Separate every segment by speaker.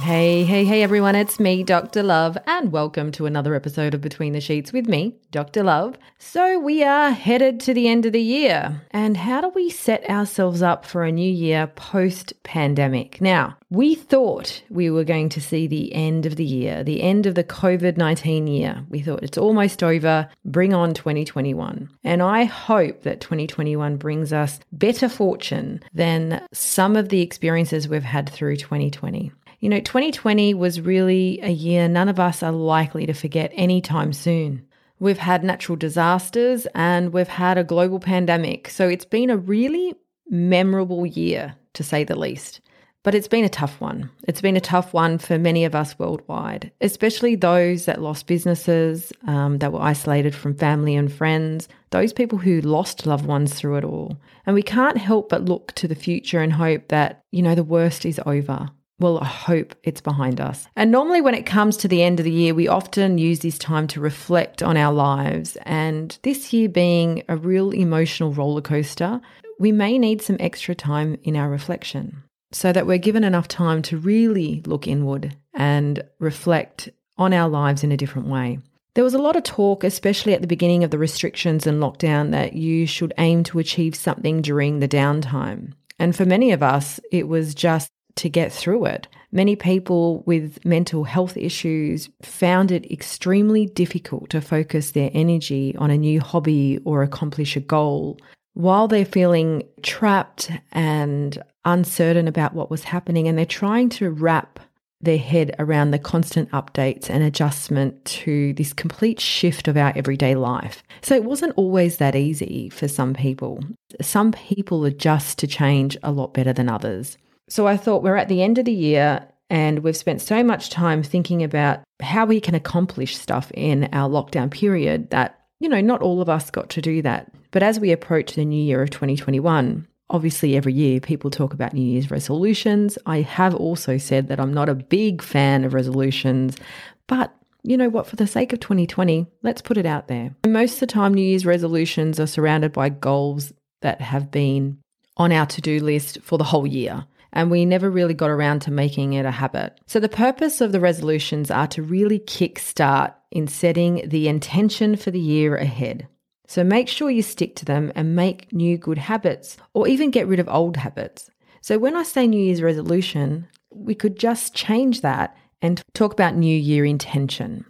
Speaker 1: Hey, hey, hey, everyone, it's me, Dr. Lurve, and welcome to another episode of Between the Sheets with me, Dr. Lurve. So, we are headed to the end of the year, and how do we set ourselves up for a new year post pandemic? Now, we thought we were going to see the end of the year, the end of the COVID 19 year. We thought it's almost over, bring on 2021. And I hope that 2021 brings us better fortune than some of the experiences we've had through 2020. You know, 2020 was really a year none of us are likely to forget anytime soon. We've had natural disasters and we've had a global pandemic. So it's been a really memorable year, to say the least. But it's been a tough one. It's been a tough one for many of us worldwide, especially those that lost businesses, um, that were isolated from family and friends, those people who lost loved ones through it all. And we can't help but look to the future and hope that, you know, the worst is over. Well, I hope it's behind us. And normally, when it comes to the end of the year, we often use this time to reflect on our lives. And this year being a real emotional roller coaster, we may need some extra time in our reflection so that we're given enough time to really look inward and reflect on our lives in a different way. There was a lot of talk, especially at the beginning of the restrictions and lockdown, that you should aim to achieve something during the downtime. And for many of us, it was just to get through it. Many people with mental health issues found it extremely difficult to focus their energy on a new hobby or accomplish a goal while they're feeling trapped and uncertain about what was happening and they're trying to wrap their head around the constant updates and adjustment to this complete shift of our everyday life. So it wasn't always that easy for some people. Some people adjust to change a lot better than others. So I thought we're at the end of the year and we've spent so much time thinking about how we can accomplish stuff in our lockdown period that, you know, not all of us got to do that. But as we approach the new year of 2021, obviously every year people talk about New Year's resolutions. I have also said that I'm not a big fan of resolutions, but you know what, for the sake of 2020, let's put it out there. Most of the time, New Year's resolutions are surrounded by goals that have been on our to do list for the whole year and we never really got around to making it a habit. So, the purpose of the resolutions are to really kickstart in setting the intention for the year ahead. So, make sure you stick to them and make new good habits or even get rid of old habits. So, when I say New Year's resolution, we could just change that and talk about New Year intention.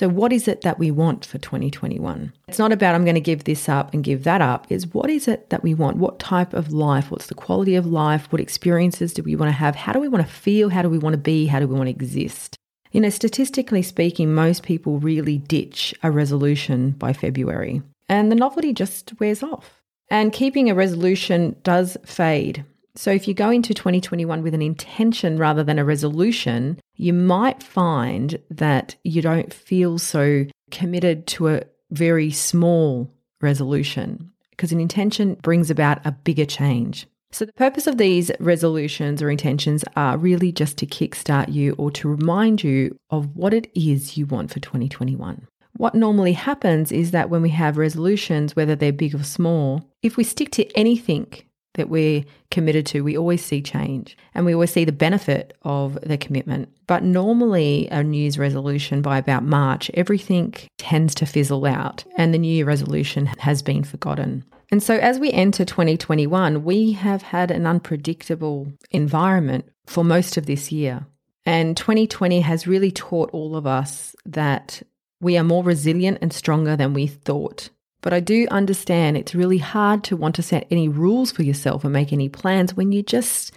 Speaker 1: So, what is it that we want for 2021? It's not about I'm going to give this up and give that up. It's what is it that we want? What type of life? What's the quality of life? What experiences do we want to have? How do we want to feel? How do we want to be? How do we want to exist? You know, statistically speaking, most people really ditch a resolution by February, and the novelty just wears off. And keeping a resolution does fade. So, if you go into 2021 with an intention rather than a resolution, you might find that you don't feel so committed to a very small resolution because an intention brings about a bigger change. So, the purpose of these resolutions or intentions are really just to kickstart you or to remind you of what it is you want for 2021. What normally happens is that when we have resolutions, whether they're big or small, if we stick to anything that we're committed to, we always see change and we always see the benefit of the commitment. But normally, a New Year's resolution by about March, everything tends to fizzle out and the New Year resolution has been forgotten. And so, as we enter 2021, we have had an unpredictable environment for most of this year. And 2020 has really taught all of us that we are more resilient and stronger than we thought but I do understand it's really hard to want to set any rules for yourself and make any plans when you just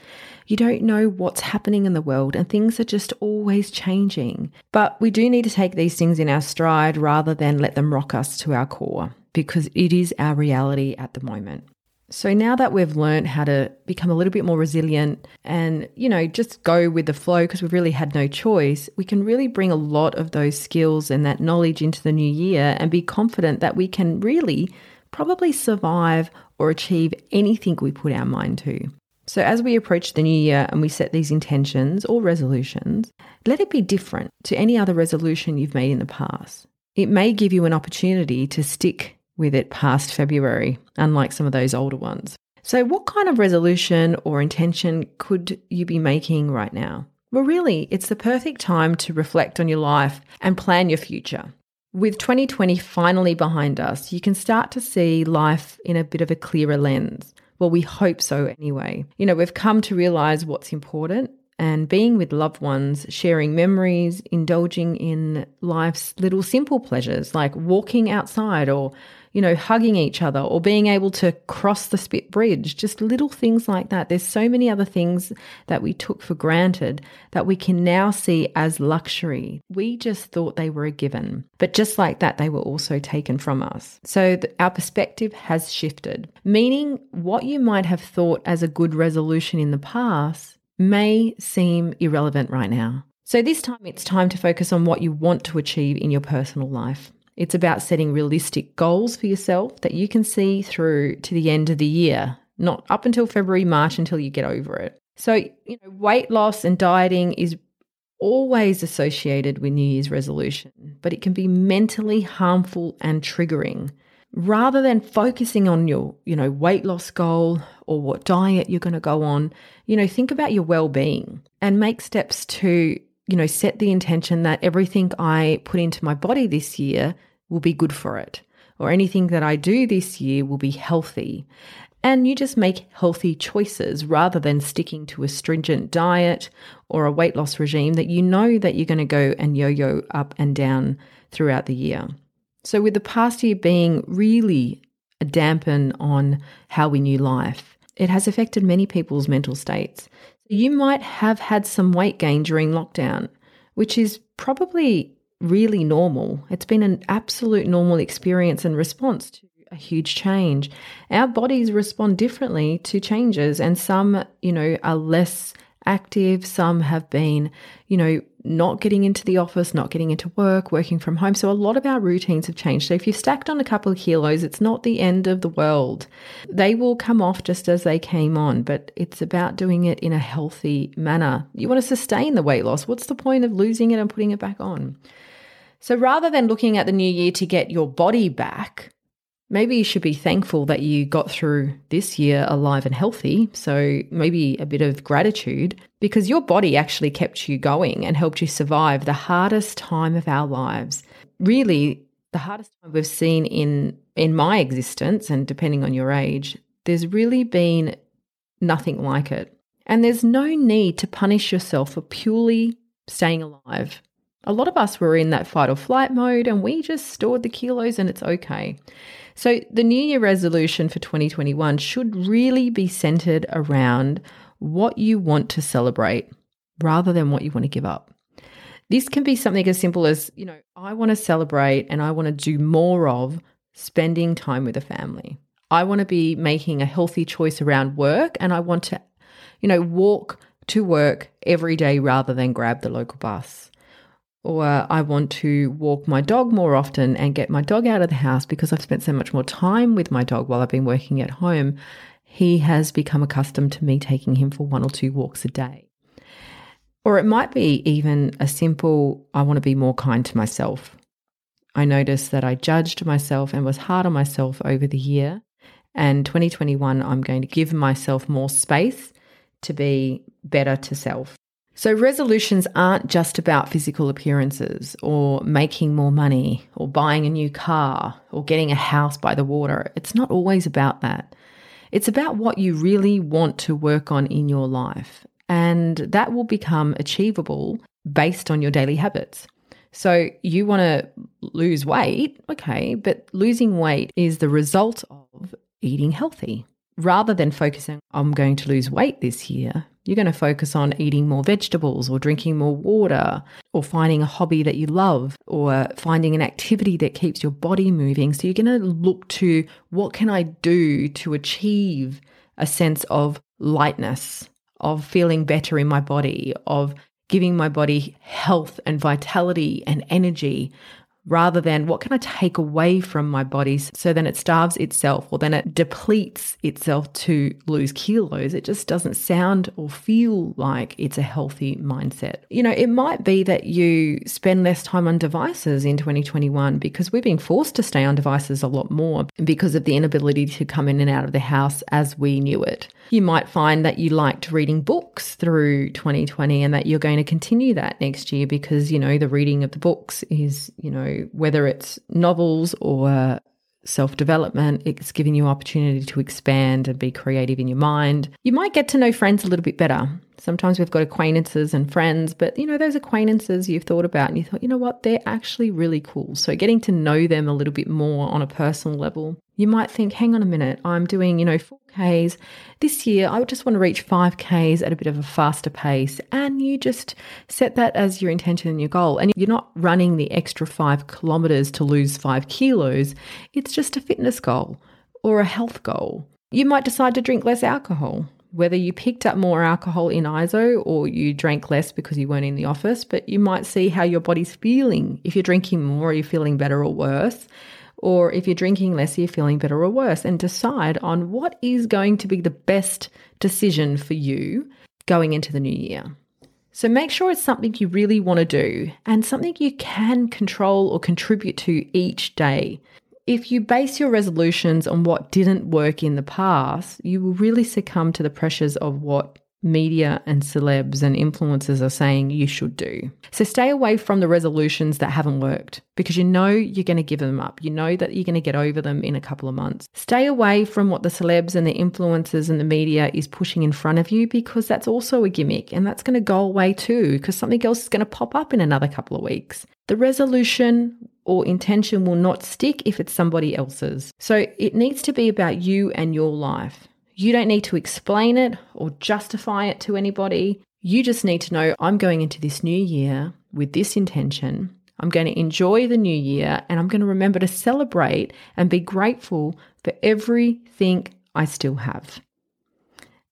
Speaker 1: you don't know what's happening in the world and things are just always changing. But we do need to take these things in our stride rather than let them rock us to our core because it is our reality at the moment. So now that we've learned how to become a little bit more resilient and, you know, just go with the flow because we've really had no choice, we can really bring a lot of those skills and that knowledge into the new year and be confident that we can really probably survive or achieve anything we put our mind to. So, as we approach the new year and we set these intentions or resolutions, let it be different to any other resolution you've made in the past. It may give you an opportunity to stick with it past February, unlike some of those older ones. So, what kind of resolution or intention could you be making right now? Well, really, it's the perfect time to reflect on your life and plan your future. With 2020 finally behind us, you can start to see life in a bit of a clearer lens. Well, we hope so anyway. You know, we've come to realize what's important and being with loved ones, sharing memories, indulging in life's little simple pleasures like walking outside or you know, hugging each other or being able to cross the spit bridge, just little things like that. There's so many other things that we took for granted that we can now see as luxury. We just thought they were a given, but just like that, they were also taken from us. So th- our perspective has shifted, meaning what you might have thought as a good resolution in the past may seem irrelevant right now. So, this time it's time to focus on what you want to achieve in your personal life. It's about setting realistic goals for yourself that you can see through to the end of the year, not up until February, March until you get over it. So, you know, weight loss and dieting is always associated with New Year's resolution, but it can be mentally harmful and triggering. Rather than focusing on your, you know, weight loss goal or what diet you're going to go on, you know, think about your well-being and make steps to, you know, set the intention that everything I put into my body this year will be good for it, or anything that I do this year will be healthy. And you just make healthy choices rather than sticking to a stringent diet or a weight loss regime that you know that you're going to go and yo yo up and down throughout the year. So, with the past year being really a dampen on how we knew life, it has affected many people's mental states. You might have had some weight gain during lockdown, which is probably really normal. It's been an absolute normal experience and response to a huge change. Our bodies respond differently to changes, and some, you know, are less active. Some have been, you know, not getting into the office, not getting into work, working from home. So a lot of our routines have changed. So if you've stacked on a couple of kilos, it's not the end of the world. They will come off just as they came on, but it's about doing it in a healthy manner. You want to sustain the weight loss. What's the point of losing it and putting it back on? So rather than looking at the new year to get your body back, maybe you should be thankful that you got through this year alive and healthy. So maybe a bit of gratitude because your body actually kept you going and helped you survive the hardest time of our lives. Really, the hardest time we've seen in in my existence and depending on your age, there's really been nothing like it. And there's no need to punish yourself for purely staying alive. A lot of us were in that fight or flight mode and we just stored the kilos and it's okay. So, the New Year resolution for 2021 should really be centered around what you want to celebrate rather than what you want to give up. This can be something as simple as, you know, I want to celebrate and I want to do more of spending time with a family. I want to be making a healthy choice around work and I want to, you know, walk to work every day rather than grab the local bus or uh, I want to walk my dog more often and get my dog out of the house because I've spent so much more time with my dog while I've been working at home. He has become accustomed to me taking him for one or two walks a day. Or it might be even a simple, I want to be more kind to myself. I noticed that I judged myself and was hard on myself over the year. And 2021, I'm going to give myself more space to be better to self. So, resolutions aren't just about physical appearances or making more money or buying a new car or getting a house by the water. It's not always about that. It's about what you really want to work on in your life. And that will become achievable based on your daily habits. So, you want to lose weight, okay, but losing weight is the result of eating healthy. Rather than focusing, I'm going to lose weight this year, You're going to focus on eating more vegetables or drinking more water or finding a hobby that you love or finding an activity that keeps your body moving. So you're going to look to what can I do to achieve a sense of lightness, of feeling better in my body, of giving my body health and vitality and energy, rather than what can I take away from my body so then it starves itself or then it depletes itself to lose kilos. It just doesn't sound or feel like it's a healthy mindset. You know, it might be that you spend less time on devices in 2021 because we're being forced to stay on devices a lot more because of the inability to come in and out of the house as we knew it. You might find that you liked reading books through 2020 and that you're going to continue that next year because, you know, the reading of the books is, you know, whether it's novels or self development, it's giving you opportunity to expand and be creative in your mind. You might get to know friends a little bit better. Sometimes we've got acquaintances and friends, but you know, those acquaintances you've thought about and you thought, you know what, they're actually really cool. So getting to know them a little bit more on a personal level you might think, hang on a minute, I'm doing, you know, 4Ks. This year, I would just want to reach 5Ks at a bit of a faster pace. And you just set that as your intention and your goal. And you're not running the extra five kilometers to lose five kilos. It's just a fitness goal or a health goal. You might decide to drink less alcohol. Whether you picked up more alcohol in ISO or you drank less because you weren't in the office, but you might see how your body's feeling. If you're drinking more, are you feeling better or worse? Or if you're drinking less, you're feeling better or worse, and decide on what is going to be the best decision for you going into the new year. So make sure it's something you really want to do and something you can control or contribute to each day. If you base your resolutions on what didn't work in the past, you will really succumb to the pressures of what media and celebs and influencers are saying you should do. So stay away from the resolutions that haven't worked because you know you're going to give them up. You know that you're going to get over them in a couple of months. Stay away from what the celebs and the influencers and the media is pushing in front of you because that's also a gimmick and that's going to go away too because something else is going to pop up in another couple of weeks. The resolution or intention will not stick if it's somebody else's. So it needs to be about you and your life. You don't need to explain it or justify it to anybody. You just need to know I'm going into this new year with this intention. I'm going to enjoy the new year and I'm going to remember to celebrate and be grateful for everything I still have.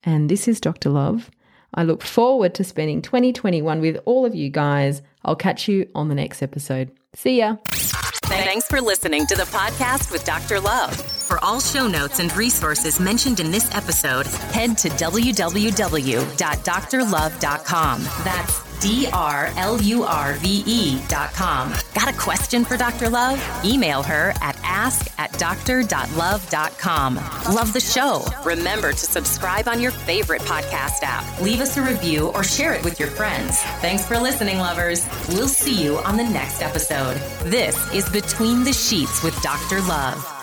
Speaker 1: And this is Dr. Lurve. I look forward to spending 2021 with all of you guys. I'll catch you on the next episode. See ya.
Speaker 2: Thanks for listening to the podcast with Dr. Lurve. For all show notes and resources mentioned in this episode, head to www.drlurve.com. That's D R L U R V E dot com. Got a question for Dr. Lurve? Email her at ask at doctor.love.com. Love the show? Remember to subscribe on your favorite podcast app. Leave us a review or share it with your friends. Thanks for listening, lovers. We'll see you on the next episode. This is Between the Sheets with Dr. Lurve.